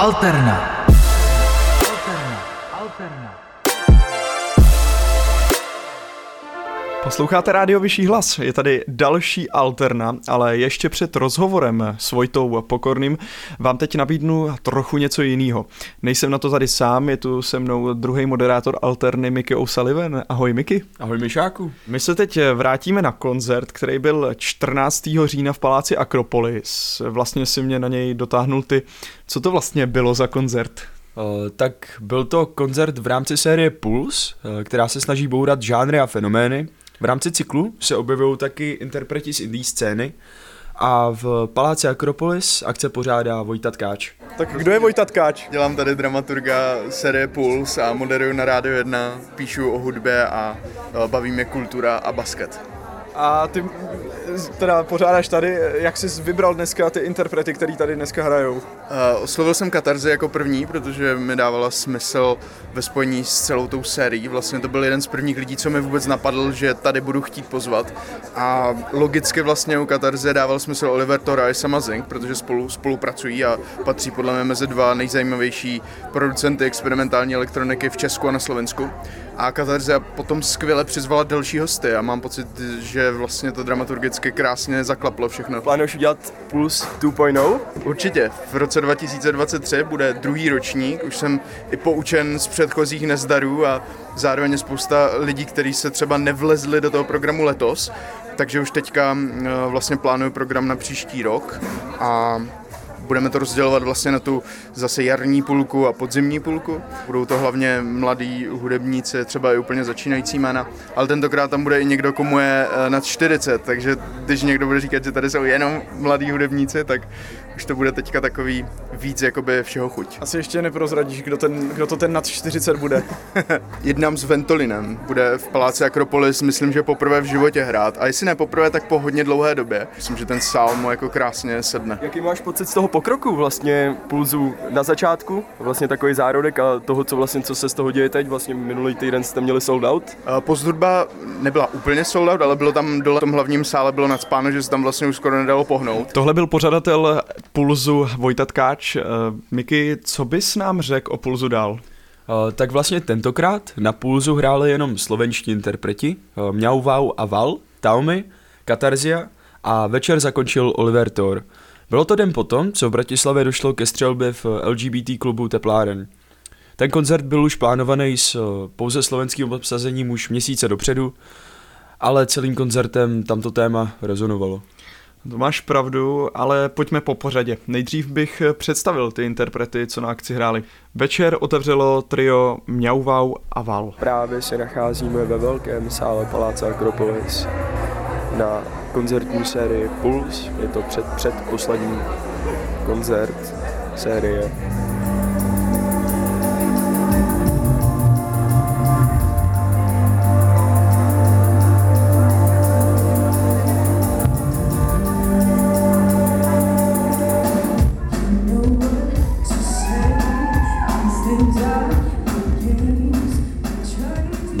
Alterna. Posloucháte rádio Vyšší hlas, je tady další alterna, ale ještě před rozhovorem s Vojtou Pokorným vám teď nabídnu trochu něco jiného. Nejsem na to tady sám, je tu se mnou druhý moderátor alterny Mickey O'Sullivan. Ahoj Mickey. Ahoj Mišáku. My se teď vrátíme na koncert, který byl 14. října v paláci Akropolis. Vlastně si mě na něj dotáhnul ty. Co to vlastně bylo za koncert? Uh, tak byl to koncert v rámci série Puls, uh, která se snaží bourat žánry a fenomény. V rámci cyklu se objevují taky interpreti z indie scény a v Paláci Akropolis akce pořádá Vojta Tkáč. Tak kdo je Vojta Tkáč? Dělám tady dramaturga série Puls a moderuju na Rádio 1, píšu o hudbě a e, baví mě kultura a basket. A ty teda pořádáš tady, jak jsi vybral dneska ty interprety, který tady dneska hrajou? Uh, oslovil jsem Katarzi jako první, protože mi dávala smysl ve spojení s celou tou sérií. Vlastně to byl jeden z prvních lidí, co mi vůbec napadl, že tady budu chtít pozvat. A logicky vlastně u Katarze dával smysl Oliver Tora a Sama Zink, protože spolu spolupracují a patří podle mě mezi dva nejzajímavější producenty experimentální elektroniky v Česku a na Slovensku. A Katarze potom skvěle přizvala další hosty a mám pocit, že vlastně to dramaturgicky krásně zaklaplo všechno. Plánuješ udělat Puls 2.0? Určitě. V roce 2023 bude druhý ročník. Už jsem i poučen z předchozích nezdarů a zároveň spousta lidí, kteří se třeba nevlezli do toho programu letos. Takže už teďka vlastně plánuju program na příští rok a budeme to rozdělovat vlastně na tu zase jarní půlku a podzimní půlku. Budou to hlavně mladí hudebníci, třeba i úplně začínající jména, ale tentokrát tam bude i někdo, komu je eh, nad 40, takže když někdo bude říkat, že tady jsou jenom mladí hudebníci, tak už to bude teďka takový víc jakoby všeho chuť. Asi ještě neprozradíš, kdo, ten, kdo to ten nad 40 bude. Jednám s Ventolinem, bude v Paláci Akropolis, myslím, že poprvé v životě hrát. A jestli ne poprvé, tak po hodně dlouhé době. Myslím, že ten sál mu jako krásně sedne. Jaký máš pocit z toho pokroku vlastně pulzu na začátku? Vlastně takový zárodek a toho, co vlastně co se z toho děje teď. Vlastně minulý týden jste měli sold out. Posthudba nebyla úplně sold out, ale bylo tam dole v tom hlavním sále bylo nadspáno, že se tam vlastně už skoro nedalo pohnout. Tohle byl pořadatel Pulzu Vojta Tkáč. Uh, Miky, co bys nám řekl o Pulzu dál? Uh, tak vlastně tentokrát na Pulzu hráli jenom slovenští interpreti, uh, Mňau, Vau a Val, Taumi, Katarzia a večer zakončil Oliver Thor. Bylo to den potom, co v Bratislavě došlo ke střelbě v LGBT klubu Tepláren. Ten koncert byl už plánovaný s pouze slovenským obsazením už měsíce dopředu, ale celým koncertem tamto téma rezonovalo. To máš pravdu, ale pojďme po pořadě. Nejdřív bych představil ty interprety, co na akci hráli. Večer otevřelo trio Mňauvau a Val. Právě se nacházíme ve velkém sále Paláce Akropolis na koncertní sérii Puls. Je to před, předposlední koncert série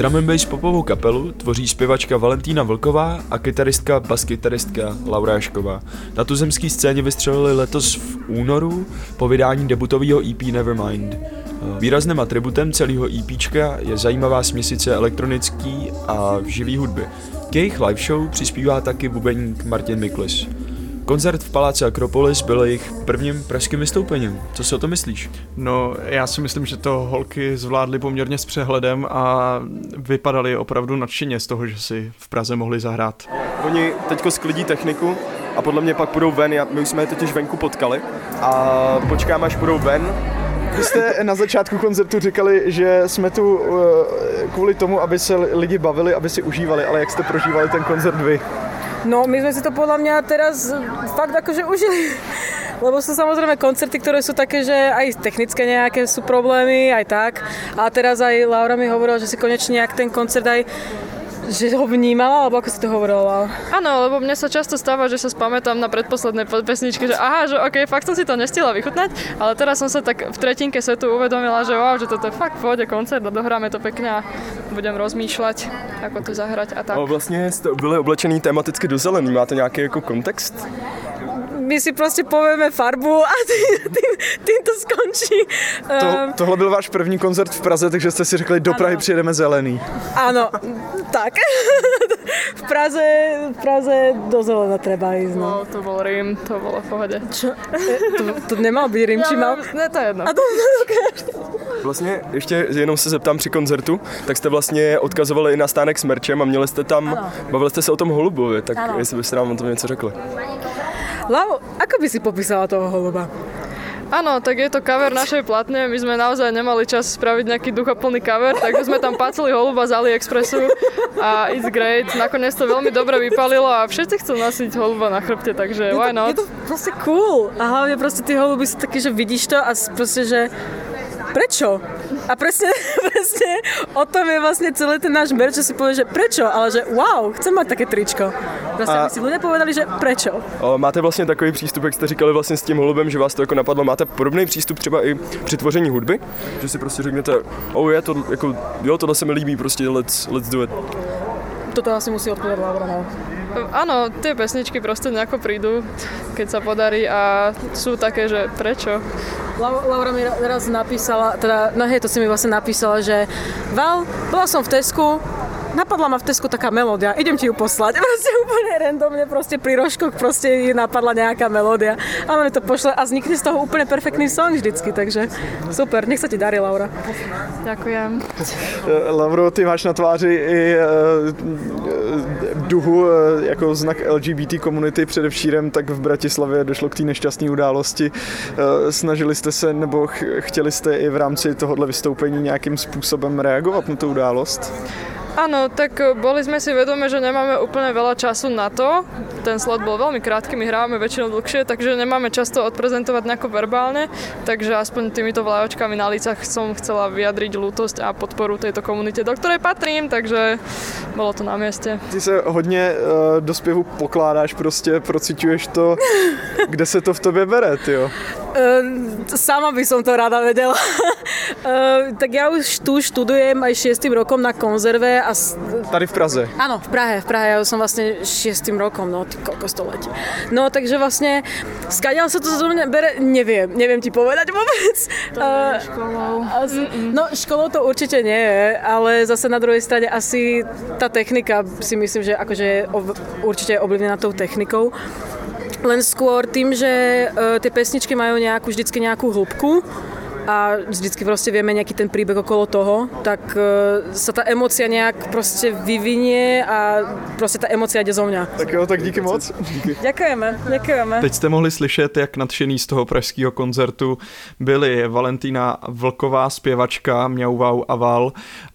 Drum and bass popovou kapelu tvoří zpěvačka Valentína Vlková a kytaristka baskytaristka Laura Jašková. Na tuzemské scéně vystřelili letos v únoru po vydání debutového EP Nevermind. Výrazným atributem celého EP je zajímavá směsice elektronický a živý hudby. K jejich live show přispívá taky bubeník Martin Miklis. Koncert v Paláci Akropolis byl jejich prvním pražským vystoupením. Co si o to myslíš? No, já si myslím, že to holky zvládly poměrně s přehledem a vypadali opravdu nadšeně z toho, že si v Praze mohli zahrát. Oni teďko sklidí techniku a podle mě pak půjdou ven, my už jsme je totiž venku potkali a počkáme, až půjdou ven, vy jste na začátku koncertu říkali, že jsme tu uh, kvůli tomu, aby se lidi bavili, aby si užívali, ale jak jste prožívali ten koncert vy? No, my sme si to podľa mňa teraz fakt akože užili. Lebo sú samozrejme koncerty, ktoré sú také, že aj technické nejaké sú problémy, aj tak. A teraz aj Laura mi hovorila, že si konečne nejak ten koncert aj že ho vnímala, alebo ako si to hovorila? Áno, lebo mne sa často stáva, že sa spamätám na predposlednej pesničke, že aha, že ok, fakt som si to nestihla vychutnať, ale teraz som sa tak v tretinke setu uvedomila, že wow, že toto je fakt pôjde koncert a dohráme to pekne a budem rozmýšľať, ako to zahrať a tak. A vlastně jste byli oblečený tematicky do zelený, máte nějaký jako kontext? My si prostě povieme farbu a tým, tým, tým to skončí. To, Ehm, tohle byl váš první koncert v Praze, takže jste si řekli, do Prahy Ano. přijedeme zelený. Áno, tak. v Praze, v Praze do zelena treba ísť, no. No, to bol Rím, to bolo v pohode. Čo? To, to nemal byť Rím, či mal... Ne, to je jedno. A to, Vlastně ještě jenom se zeptám při koncertu, tak jste vlastně odkazovali i na stánek s merčem a měli jste tam, Ano. bavili jste se o tom holubovi, tak Ano. jestli byste nám o tom něco řekli. Lau, ako by si popísala toho holuba? Áno, tak je to cover našej platne. My sme naozaj nemali čas spraviť nejaký duchoplný cover, takže sme tam pacili holuba z AliExpressu a it's great. Nakoniec to veľmi dobre vypalilo a všetci chcú nosiť holuba na chrbte, takže why je, to, not? je to proste cool. A hlavne proste tí holuby sú také, že vidíš to a proste, že prečo? A presne, presne o tom je vlastne celý ten náš merch, že si povie, že prečo, ale že wow, chcem mať také tričko. Proste, A- si ľudia povedali, že prečo. O, máte vlastně takový přístup, jak jste říkali vlastně s tím holubem, že vás to jako napadlo. Máte podobný přístup třeba i při tvoření hudby? Že si prostě řeknete, oh je to, jako, jo, tohle se mi líbí, prostě let's, let's do it. Toto asi musí odpovedať Laura. No. Áno, tie pesničky proste nejako prídu, keď sa podarí a sú také, že prečo? Lau- Laura mi ra- raz napísala, teda, no hej, to si mi vlastne napísala, že Val, bola som v Tesku, napadla ma v Tesku taká melódia, idem ti ju poslať. Proste úplne randomne, proste pri rožkoch proste jej napadla nejaká melódia. A ona mi to pošle a vznikne z toho úplne perfektný song vždycky, takže super, nech sa ti darí, Laura. Ďakujem. Eh, Lavro, ty máš na tváři i eh, duhu eh, jako znak LGBT komunity především, tak v Bratislavě došlo k té nešťastné události. Eh, Snažili jste se nebo ch- chtěli jste i v rámci tohohle vystoupení nějakým způsobem reagovat na tu událost? Áno, tak e, boli sme si vedomi, že nemáme úplne veľa času na to. Ten slot bol veľmi krátky, my hrávame väčšinou dlhšie, takže nemáme často odprezentovať nejako verbálne, takže aspoň týmito vlajočkami na lícach som chcela vyjadriť lútosť a podporu tejto komunite, do ktorej patrím, takže bolo to na mieste. Ty se hodně uh, do zpěvu pokládáš, prostě prociťuješ to, kde se to v tobě bere, jo. Uh, sama by som to rada vedela. uh, tak ja už tu študujem aj šiestým rokom na konzerve a s- Tady v Praze. Áno, v Prahe, v Prahe, ja už som vlastne šiestým rokom, no ty koľko století. No takže vlastne, skadiaľ sa to zo mňa bere, neviem, neviem ti povedať vôbec. To školou. Asi, no školou to určite nie je, ale zase na druhej strane asi tá technika si myslím, že akože je ov- určite je ovlivnená tou technikou. Len skôr tým, že uh, tie pesničky majú nejakú, vždycky nejakú hĺbku a vždycky proste vieme nejaký ten príbeh okolo toho, tak uh, sa tá emocia nejak proste vyvinie a proste tá emocia ide zo mňa. Tak jo, tak díky moc. Ďakujeme, ďakujeme. Teď jste mohli slyšet, jak nadšený z toho pražského koncertu byli Valentína Vlková, zpěvačka Mňauvau Aval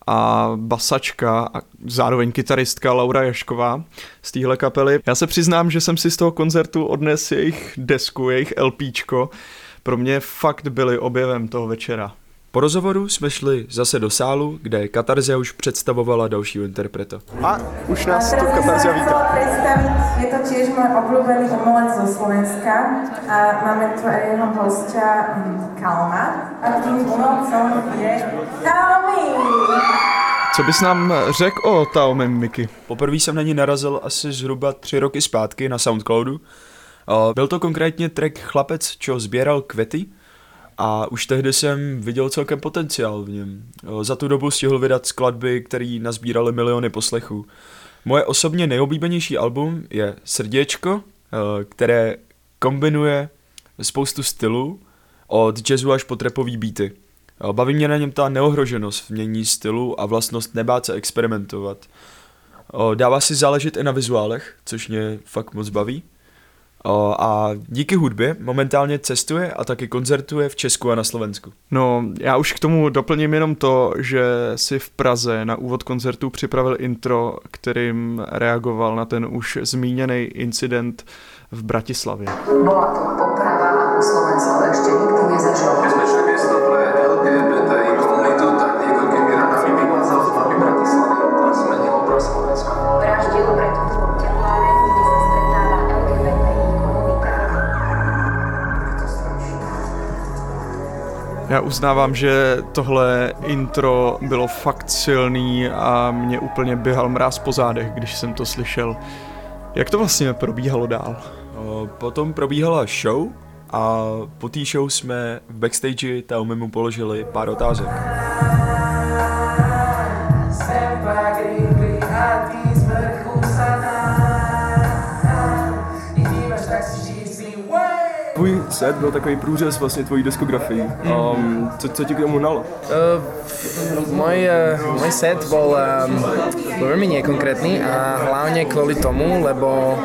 a basačka a zároveň kytaristka Laura Jašková z téhle kapely. Já se přiznám, že jsem si z toho koncertu odnes jejich desku, jejich LPčko. Pro mě fakt byli objevem toho večera. Po rozhovoru jsme šli zase do sálu, kde Katarzia už představovala dalšího interpreta. A už A nás by som Katarzia vítá. je to tiež môj obľúbený umelec zo Slovenska a máme tu aj jeho hostia mm, Kalma a tým umelcom je Taomi. Co bys nám řekl o Taomi Miki? Poprvé jsem na ní narazil asi zhruba tři roky zpátky na Soundcloudu. Byl to konkrétně track Chlapec, čo sběral kvety a už tehdy jsem viděl celkem potenciál v něm. Za tu dobu stihl vydat skladby, které nazbíraly miliony poslechů. Moje osobně nejoblíbenější album je Srděčko, které kombinuje spoustu stylů, od jazzu až po trapový beaty. Baví mě na něm ta neohroženost v mění stylu a vlastnost nebát se experimentovat. Dává si záležet i na vizuálech, což mě fakt moc baví. O, a díky hudbě momentálně cestuje a taky koncertuje v Česku a na Slovensku. No, já už k tomu doplním jenom to, že si v Praze na úvod koncertu připravil intro, kterým reagoval na ten už zmíněný incident v Bratislavě. Bola to poprava, Slovensko nezažilo. Bezpečné miesto uznávám, že tohle intro bylo fakt silný a mě úplně běhal mráz po zádech, když jsem to slyšel. Jak to vlastně probíhalo dál? Potom probíhala show a po té show jsme v backstage Taumi mu položili pár otázek. Set byl takový průřez vlastně tvojí diskografii. Um, co, co ti k tomu hnalo? Uh, môj, uh, môj set bol, um, bol veľmi nekonkrétny a hlavne kvôli tomu, lebo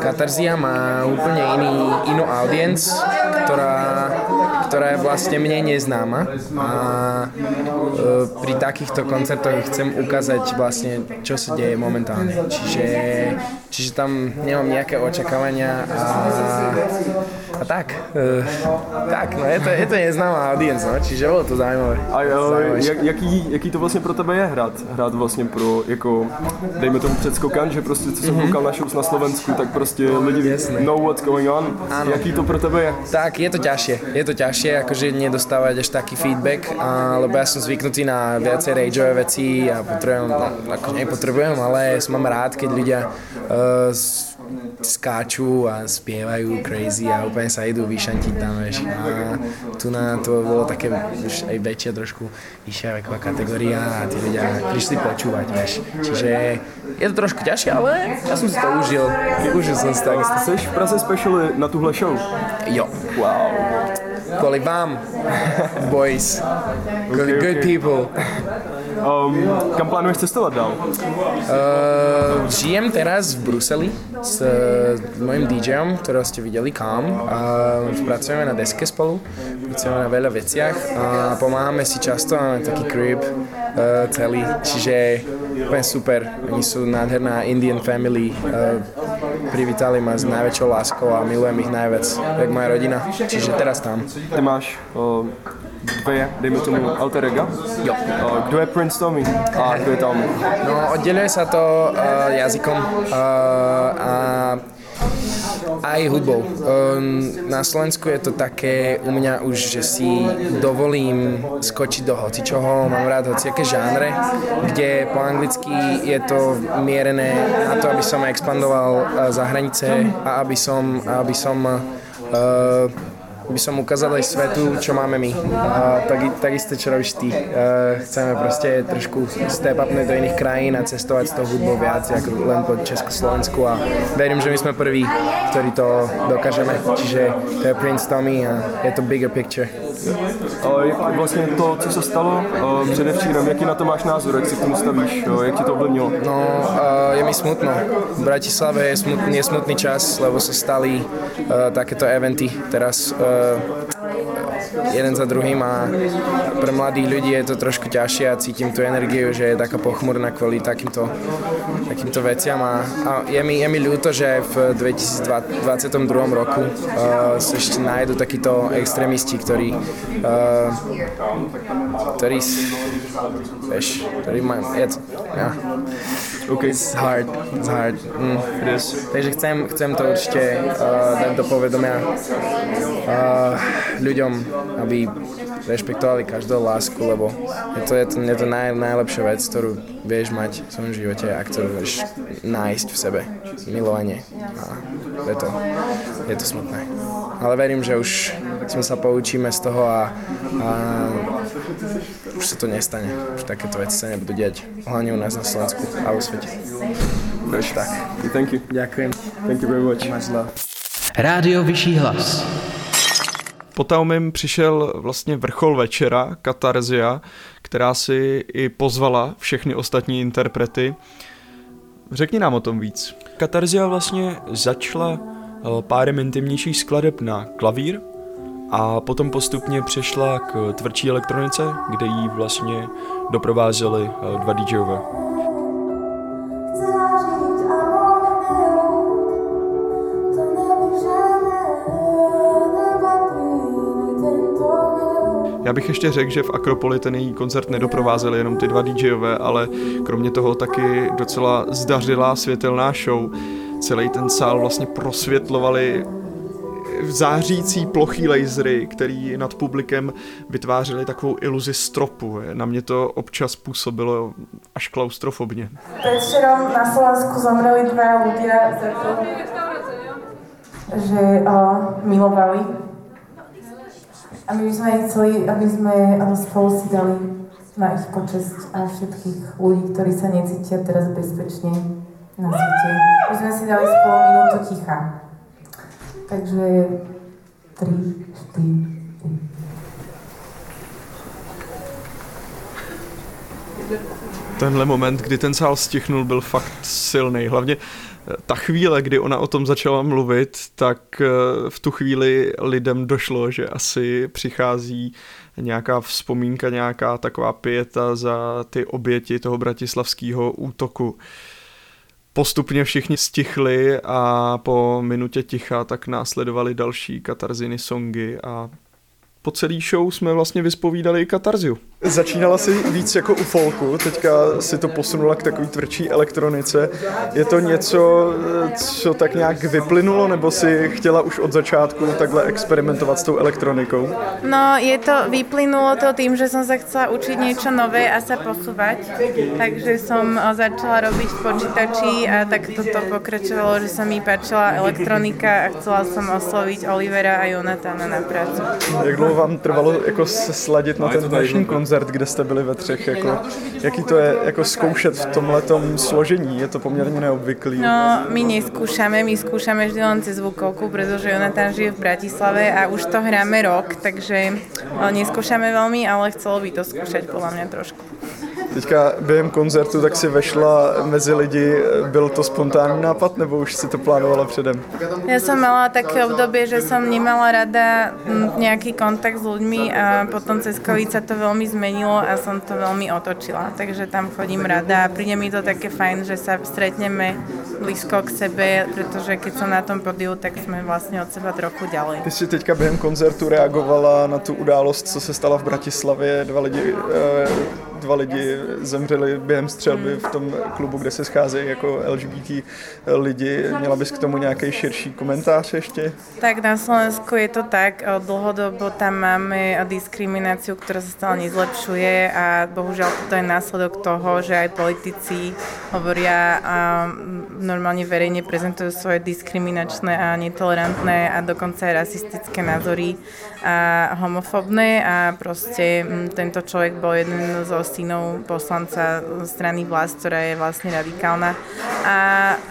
Katarzia má úplne iný, inú audience, ktorá, ktorá je vlastne mne neznáma a uh, pri takýchto koncertoch chcem ukázať vlastne, čo sa deje momentálne. Čiže, čiže tam nemám nejaké očakávania a, a tak. Uh, tak, no je to, je to neznámá audience, no, čiže bolo to zaujímavé. A jo, jak, jaký, jaký to vlastně pro tebe je hrát? Hrát vlastně pro, jako, dejme tomu předskokan, že prostě co jsem Mhm. koukal na shows na Slovensku, tak prostě lidi Jasné. know what's going on. Áno. Jaký to pro tebe je? Tak, je to ťažšie. Je to ťažšie, akože nedostávať až taký feedback, a, lebo ja som zvyknutý na viacej rageové veci a potrebujem, no, ako nepotrebujem, ale som mám rád, keď ľudia uh, s- skáču a spievajú crazy a úplne sa idú vyšantiť tam, vieš. A tu na to bolo také už aj väčšia trošku vyššia veková kategória a tí ľudia prišli počúvať, vieš. Čiže je to trošku ťažšie, ale ja som si to užil. Užil som si to. Jsi v Praze specially na tuhle show? Jo. Wow. Kvôli vám, boys. Okay, good okay. people. Um, kam plánuješ cestovat dál? Uh, žijem teraz v Bruseli s uh, mojim DJom, ktorého ste videli, Kam. Uh, pracujeme na deske spolu, pracujeme na veľa veciach a pomáhame si často, máme taký crib celý, čiže úplne super. Oni sú nádherná Indian family, uh, privítali ma s najväčšou láskou a milujem ich najviac, jak moja rodina, čiže teraz tam. Ty máš uh, dvě, dejme tomu, alter ega? Jo. Uh, kdo je Prince Tommy a kdo je Tommy? No, oddeluje sa to uh, jazykom uh, a aj hudbou. Um, na Slovensku je to také u mňa už, že si dovolím skočiť do hocičoho, mám rád hociaké žánre, kde po anglicky je to mierené na to, aby som expandoval uh, za hranice a aby som, aby som uh, by som ukázal aj svetu, čo máme my. A tak, takisto, čo robíš ty. Uh, chceme proste trošku step upnúť do iných krajín a cestovať s tou hudbou viac, ako len po Československu a verím, že my sme prví, ktorí to dokážeme. Čiže to je Prince Tommy a je to bigger picture. Uh, jak vlastně to, co se stalo uh, předevčírem, jaký na to máš názor, jak si k tomu stavíš, uh, jak ti to ovlivnilo? No, uh, je mi smutno. V Bratislave je smutný, je smutný čas, lebo sa stali uh, takéto eventy teraz jeden za druhým a pre mladých ľudí je to trošku ťažšie a cítim tú energiu, že je taká pochmurná kvôli takýmto, takýmto veciam a, a je, mi, je mi ľúto, že v 2022 roku uh, sa ešte nájdu takíto extrémisti, ktorí uh, s- vieš, ktorí je to, ja. Okay. It's hard, it's hard. Mm. Takže chcem, chcem to určite uh, dať do povedomia uh, ľuďom, aby rešpektovali každú lásku, lebo je to, je to, je to naj, najlepšia vec, ktorú vieš mať v svojom živote a ktorú vieš nájsť v sebe. Milovanie. A je to, je to smutné. Ale verím, že už sme sa poučíme z toho a, a už sa to nestane. Už takéto veci sa nebudú diať. Hlavne u nás na Slovensku a vo svete. Fresh. Tak. Thank you. Ďakujem. Thank you very much. Much love. Rádio Vyšší hlas. Po Taumim přišel vlastně vrchol večera, Katarzia, která si i pozvala všechny ostatní interprety. Řekni nám o tom víc. Katarzia vlastně začala eh, párem intimnějších skladeb na klavír a potom postupně přešla k tvrdší elektronice, kde jí vlastně doprovázeli eh, dva DJové. Já bych ještě řekl, že v Akropoli ten její koncert nedoprovázeli jenom ty dva DJové, ale kromě toho taky docela zdařilá světelná show. Celý ten sál vlastně prosvětlovali zářící plochý lasery, který nad publikem vytvářely takovou iluzi stropu. Na mě to občas působilo až klaustrofobně. Predvčerom na Slovensku zomreli dva z že uh, milovali. A my by sme chceli, aby sme uh, spolu si dali na ich počesť a všetkých ľudí, ktorí sa necítia teraz bezpečne na svete. My sme si dali spolu minútu ticha. Takže 3, 4, Tenhle moment, kdy ten sál stichnul, byl fakt silný. Hlavně eh, ta chvíle, kdy ona o tom začala mluvit, tak eh, v tu chvíli lidem došlo, že asi přichází nějaká vzpomínka, nějaká taková pěta za ty oběti toho bratislavského útoku. Postupně všichni stichli a po minutě ticha tak následovaly další katarziny songy a po celý show jsme vlastně vyspovídali i katarziu. Začínala si víc jako u folku, teďka si to posunula k takový tvrdší elektronice. Je to něco, co tak nějak vyplynulo, nebo si chtěla už od začátku takhle experimentovat s tou elektronikou? No, je to, vyplynulo to tým, že som sa chcela učiť niečo nové a sa posúvať. Takže som eh, začala robiť v počítači a tak toto pokračovalo, že sa mi páčila elektronika a chcela som osloviť Olivera a Jonatána na prácu. Jak dlouho vám trvalo jako se sladit na ten dnešní koncert, kde jste byli ve třech? Jako, jaký to je jako zkoušet v tomhletom složení? Je to poměrně neobvyklý. No, my neskúšame, my skúšame vždy len cez zvukovku, pretože Jonatán žije v Bratislave a už to hráme rok, takže eh, neskúšame veľmi, ale chcelo by to skúšať podľa mňa trošku. Teďka během koncertu tak si vešla mezi lidi. Byl to spontánní nápad, nebo už si to plánovala předem? Ja som mala také obdobie, že som nemala rada mm, nejaký kontakt s ľuďmi a potom cez COVID sa to veľmi zmenilo a som to veľmi otočila. Takže tam chodím rada a príde mi to také fajn, že sa stretneme blízko k sebe, pretože keď som na tom podiu, tak sme vlastne od seba trochu ďalej. Ty jsi teďka během koncertu reagovala na tu událost, co se stala v Bratislavě. Dva lidi, eh, dva lidi zemřeli během střelby v tom klubu, kde se scházejí jako LGBT lidi. Měla bys k tomu nějaký širší komentář ještě? Tak na Slovensku je to tak, o, dlhodobo tam máme diskrimináciu, ktorá sa stále nezlepšuje a bohužiaľ to je následok toho, že aj politici hovoria a mm, normálne verejne prezentujú svoje diskriminačné a netolerantné a dokonca aj rasistické názory a homofobné a proste mm, tento človek bol jeden zo synov poslanca strany vlast, ktorá je vlastne radikálna a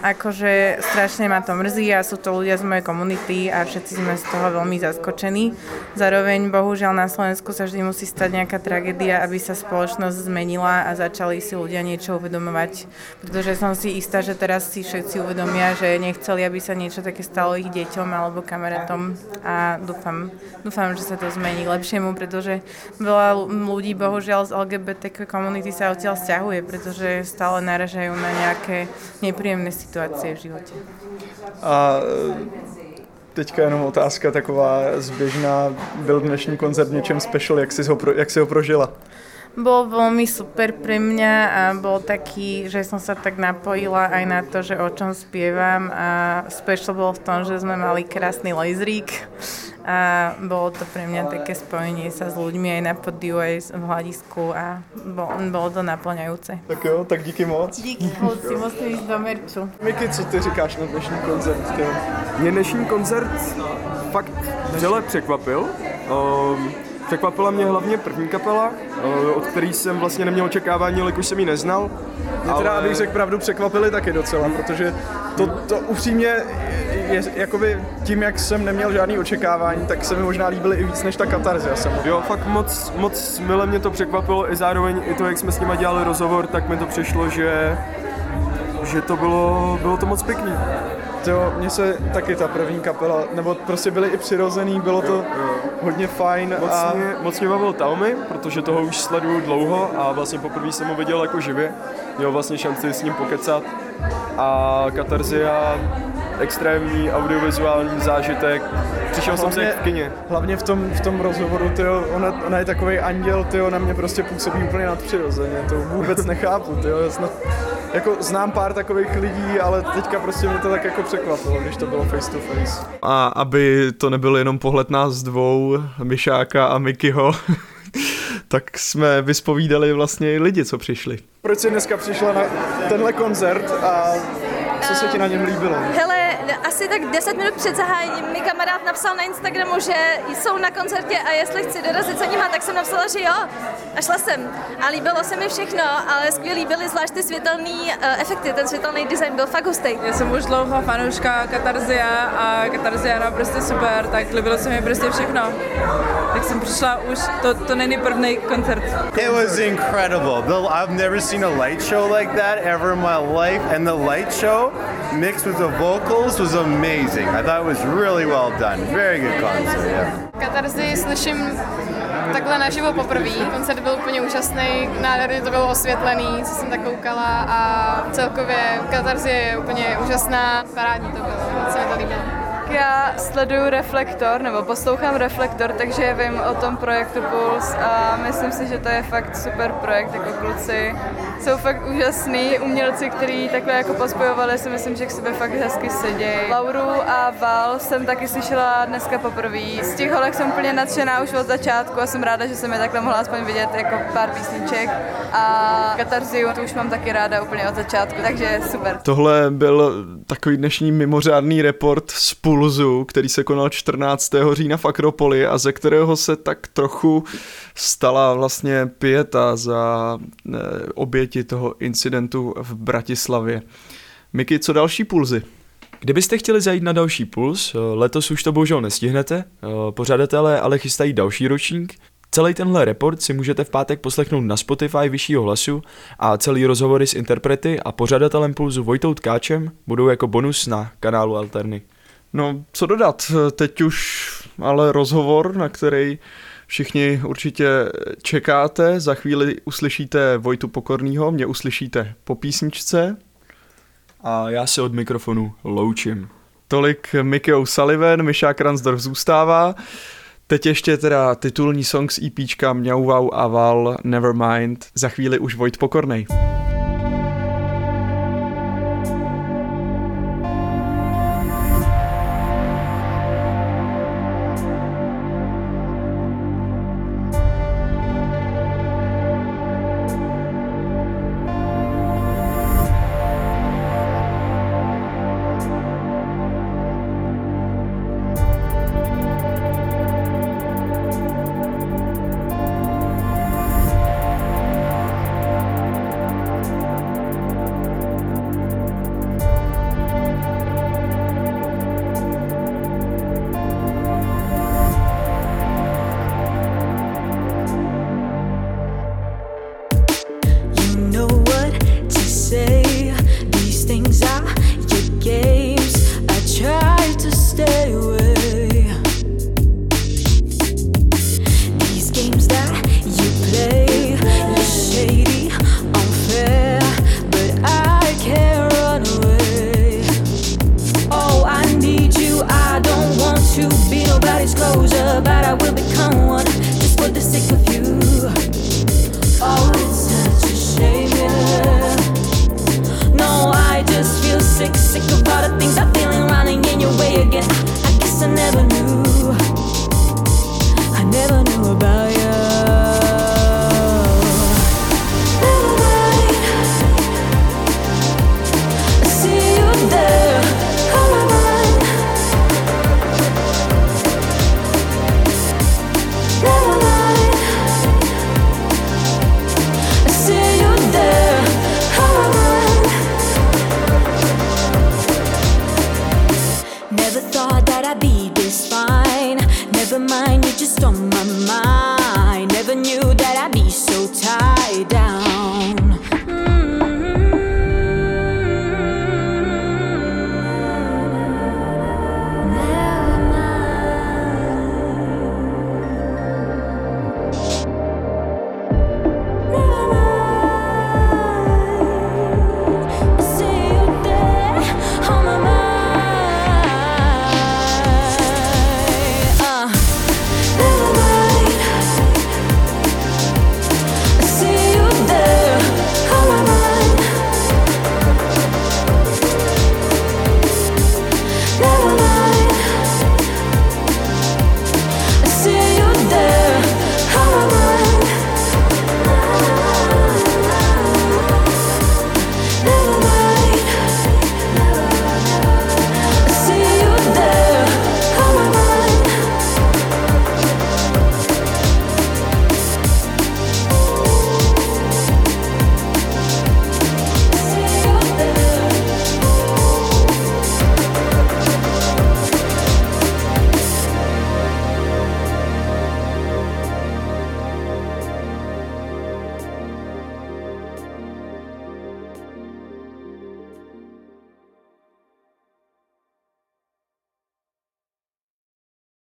akože strašne ma to mrzí a sú to ľudia z mojej komunity a všetci sme z toho veľmi zaskočení. Zároveň bohužiaľ na Slovensku sa vždy musí stať nejaká tragédia, aby sa spoločnosť zmenila a začali si ľudia niečo uvedomovať. Pretože som si istá, že teraz si všetci uvedomia, že nechceli, aby sa niečo také stalo ich deťom alebo kamarátom a dúfam, dúfam, že sa to zmení k lepšiemu, pretože veľa ľudí bohužiaľ z LGBTQ komunity sa odtiaľ stiahuje, pretože stále naražajú na nejaké nepříjemné situace v životě. A teďka jenom otázka taková zběžná. Byl dnešní koncert něčem special? Jak jsi ho, pro, jak jsi ho prožila? Bol veľmi super pre mňa a bol taký, že som sa tak napojila aj na to, že o čom spievam a special bol v tom, že sme mali krásny laserík a bolo to pre mňa také spojenie sa s ľuďmi aj na podiu, aj v hľadisku a bol, bolo to naplňajúce. Tak jo, tak díky moc. Díky, holci, musím ísť do merču. Miky, co ty říkáš na dnešní koncert? Ty? Mě dnešní koncert fakt vřele překvapil. Um, překvapila mě hlavně první kapela, od který jsem vlastně neměl očekávání, jelikož jsem ji neznal. Mě teda, abych řekl pravdu, překvapili taky docela, protože to, to upřímně je, jakoby tím, jak jsem neměl žádný očekávání, tak se mi možná líbily i víc než ta katarzia samotná. Jo, fakt moc, moc mile mě to překvapilo i zároveň i to, jak jsme s nimi dělali rozhovor, tak mi to přišlo, že, že to bylo, bylo to moc pěkný. Jo, mně se taky ta první kapela, nebo prostě byli i přirozený, bylo to hodně fajn Moc, a mě, moc mě bavil Taomi, protože toho už sleduju dlouho a vlastně poprvé jsem ho viděl jako živě. Měl vlastně šanci s ním pokecat a Katarzia extrémní audiovizuální zážitek. Přišel jsem se v kině. hlavně v tom, v tom rozhovoru, tyjo, ona, ona je takový anděl, tyjo, na mě prostě působí úplně nadpřirozeně, to vůbec nechápu, tyjo, snad, jako znám pár takových lidí, ale teďka prostě mě to tak jako překvapilo, když to bylo face to face. A aby to nebyl jenom pohled nás dvou, Myšáka a Mikyho, tak jsme vyspovídali vlastně i lidi, co přišli. Proč jsi dneska přišla na tenhle koncert a co se ti na něm líbilo? Hele, asi tak 10 minut před zahájením mi kamarád napsal na Instagramu, že jsou na koncertě a jestli chci dorazit za nima, tak jsem napsala, že jo. A šla jsem. A líbilo se mi všechno, ale skvělý byly zvlášť ty světelné uh, efekty, ten světelný design byl fakt hustý. Já jsem už dlouho fanouška Katarzia a Katarzia no prostě super, tak líbilo se mi prostě všechno. Tak jsem přišla už, to, to není první koncert. It was incredible. The, I've never seen a light show like that ever in my life, and the light show mixed with the vocals was amazing. I thought it was really well done. Very good concert. Yeah. Katarzy slyším takhle naživo poprvé. Koncert byl úplně úžasný, nádherně to bylo osvětlený, co jsem tak koukala a celkově Katarzy je úplně úžasná, parádní to bylo, moc se mi to líbilo. Já sleduju Reflektor, nebo poslouchám Reflektor, takže vím o tom projektu Puls a myslím si, že to je fakt super projekt, jako kluci. Jsou fakt úžasný umělci, kteří takhle jako pospojovali, si myslím, že k sobě fakt hezky sedějí. Lauru a Val jsem taky slyšela dneska poprvé. Z těch holek jsem úplně nadšená už od začátku a jsem ráda, že jsem je takhle mohla aspoň vidět jako pár písniček. A Katarziu, tu už mám taky ráda úplně od začátku, takže super. Tohle byl takový dnešní mimořádný report z Pulzu, který se konal 14. října v Akropoli a ze kterého se tak trochu stala vlastně pěta za eh, oběti toho incidentu v Bratislavě. Miky, co další pulzy? Kdybyste chtěli zajít na další puls, eh, letos už to bohužel nestihnete, eh, pořadatelé ale chystají další ročník. Celý tenhle report si můžete v pátek poslechnout na Spotify vyššího hlasu a celý rozhovory s interprety a pořadatelem pulzu Vojtou Tkáčem budou jako bonus na kanálu Alterny. No, co dodat, teď už ale rozhovor, na který všichni určitě čekáte. Za chvíli uslyšíte Vojtu Pokornýho, mě uslyšíte po písničce. A já se od mikrofonu loučím. Tolik Mickey O'Sullivan, Miša Kransdorf zůstává. Teď ještě teda titulní song z EPčka Mňau Wow a Val Nevermind. Za chvíli už Vojt Pokornej.